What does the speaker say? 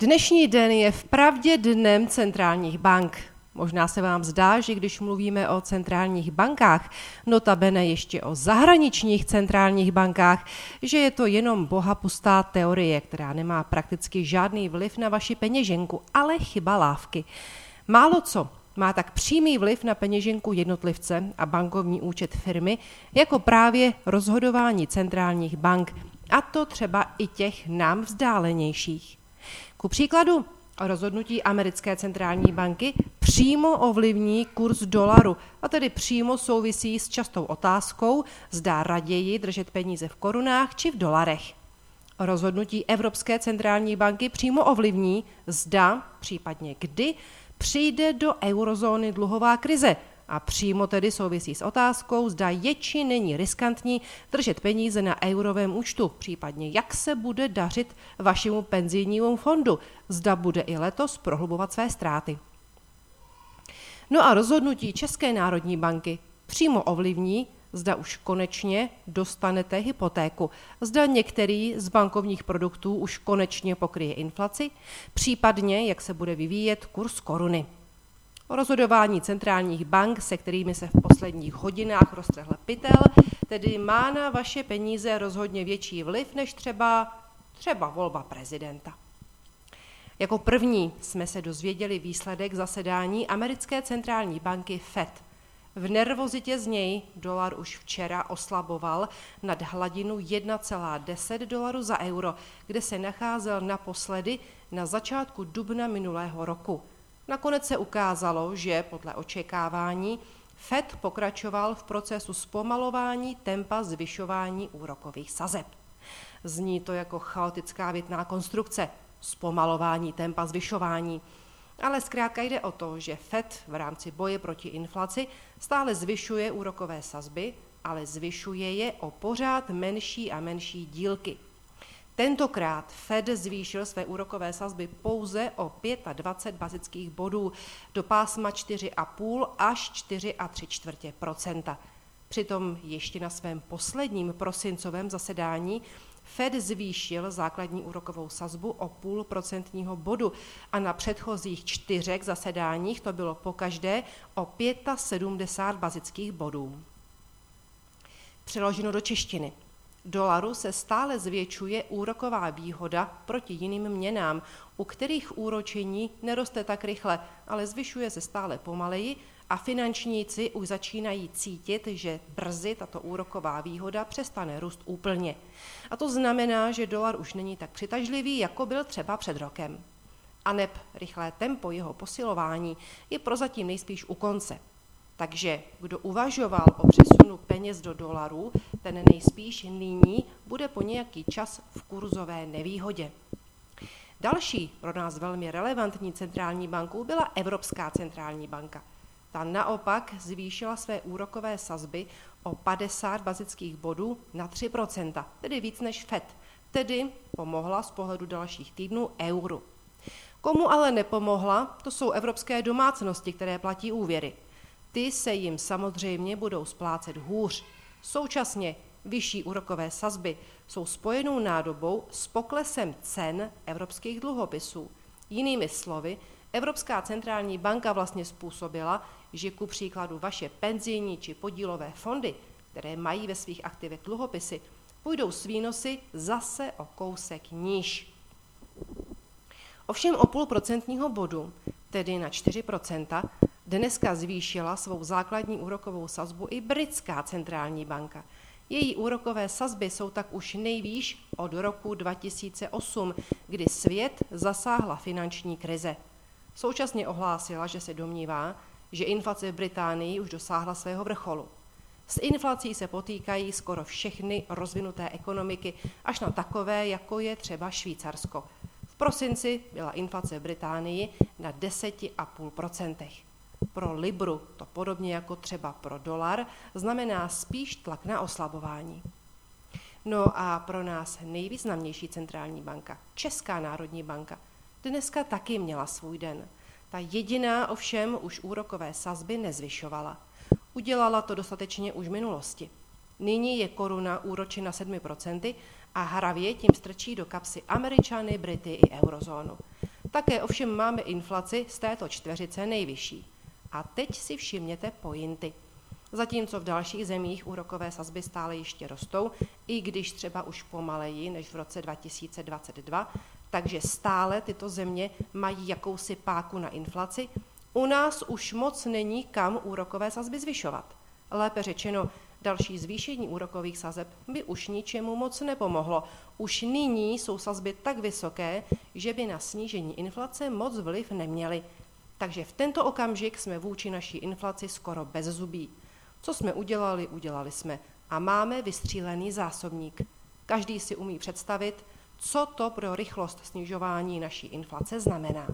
Dnešní den je vpravdě dnem centrálních bank. Možná se vám zdá, že když mluvíme o centrálních bankách, notabene ještě o zahraničních centrálních bankách, že je to jenom bohapustá teorie, která nemá prakticky žádný vliv na vaši peněženku, ale chyba lávky. Málo co má tak přímý vliv na peněženku jednotlivce a bankovní účet firmy, jako právě rozhodování centrálních bank, a to třeba i těch nám vzdálenějších. Ku příkladu, rozhodnutí americké centrální banky přímo ovlivní kurz dolaru a tedy přímo souvisí s častou otázkou, zda raději držet peníze v korunách či v dolarech. Rozhodnutí Evropské centrální banky přímo ovlivní, zda, případně kdy, přijde do eurozóny dluhová krize – a přímo tedy souvisí s otázkou, zda je či není riskantní držet peníze na eurovém účtu, případně jak se bude dařit vašemu penzijnímu fondu, zda bude i letos prohlubovat své ztráty. No a rozhodnutí České národní banky přímo ovlivní, zda už konečně dostanete hypotéku, zda některý z bankovních produktů už konečně pokryje inflaci, případně jak se bude vyvíjet kurz koruny. O rozhodování centrálních bank, se kterými se v posledních hodinách roztrhl pytel, tedy má na vaše peníze rozhodně větší vliv než třeba, třeba volba prezidenta. Jako první jsme se dozvěděli výsledek zasedání americké centrální banky FED. V nervozitě z něj dolar už včera oslaboval nad hladinu 1,10 dolaru za euro, kde se nacházel naposledy na začátku dubna minulého roku – Nakonec se ukázalo, že podle očekávání FED pokračoval v procesu zpomalování tempa zvyšování úrokových sazeb. Zní to jako chaotická větná konstrukce, zpomalování tempa zvyšování. Ale zkrátka jde o to, že FED v rámci boje proti inflaci stále zvyšuje úrokové sazby, ale zvyšuje je o pořád menší a menší dílky. Tentokrát Fed zvýšil své úrokové sazby pouze o 25 bazických bodů do pásma 4,5 až 4,3 čtvrtě procenta. Přitom ještě na svém posledním prosincovém zasedání Fed zvýšil základní úrokovou sazbu o půl procentního bodu a na předchozích čtyřech zasedáních to bylo pokaždé o 75 bazických bodů. Přeloženo do češtiny – dolaru se stále zvětšuje úroková výhoda proti jiným měnám, u kterých úročení neroste tak rychle, ale zvyšuje se stále pomaleji a finančníci už začínají cítit, že brzy tato úroková výhoda přestane růst úplně. A to znamená, že dolar už není tak přitažlivý, jako byl třeba před rokem. A neb rychlé tempo jeho posilování je prozatím nejspíš u konce. Takže kdo uvažoval o přesunu peněz do dolarů, ten nejspíš nyní bude po nějaký čas v kurzové nevýhodě. Další pro nás velmi relevantní centrální bankou byla Evropská centrální banka. Ta naopak zvýšila své úrokové sazby o 50 bazických bodů na 3% tedy víc než FED, tedy pomohla z pohledu dalších týdnů euru. Komu ale nepomohla, to jsou evropské domácnosti, které platí úvěry. Ty se jim samozřejmě budou splácet hůř. Současně vyšší úrokové sazby jsou spojenou nádobou s poklesem cen evropských dluhopisů. Jinými slovy, Evropská centrální banka vlastně způsobila, že ku příkladu vaše penzijní či podílové fondy, které mají ve svých aktivech dluhopisy, půjdou s výnosy zase o kousek níž. Ovšem o půl procentního bodu, tedy na 4 Dneska zvýšila svou základní úrokovou sazbu i britská centrální banka. Její úrokové sazby jsou tak už nejvýš od roku 2008, kdy svět zasáhla finanční krize. Současně ohlásila, že se domnívá, že inflace v Británii už dosáhla svého vrcholu. S inflací se potýkají skoro všechny rozvinuté ekonomiky, až na takové, jako je třeba Švýcarsko. V prosinci byla inflace v Británii na 10,5%. Pro Libru to podobně jako třeba pro dolar znamená spíš tlak na oslabování. No a pro nás nejvýznamnější centrální banka, Česká národní banka, dneska taky měla svůj den. Ta jediná ovšem už úrokové sazby nezvyšovala. Udělala to dostatečně už v minulosti. Nyní je koruna úročena 7% a hravě tím strčí do kapsy Američany, Brity i eurozónu. Také ovšem máme inflaci z této čtveřice nejvyšší. A teď si všimněte pointy. Zatímco v dalších zemích úrokové sazby stále ještě rostou, i když třeba už pomaleji než v roce 2022, takže stále tyto země mají jakousi páku na inflaci, u nás už moc není kam úrokové sazby zvyšovat. Lépe řečeno, další zvýšení úrokových sazeb by už ničemu moc nepomohlo. Už nyní jsou sazby tak vysoké, že by na snížení inflace moc vliv neměly. Takže v tento okamžik jsme vůči naší inflaci skoro bez zubí. Co jsme udělali, udělali jsme a máme vystřílený zásobník. Každý si umí představit, co to pro rychlost snižování naší inflace znamená.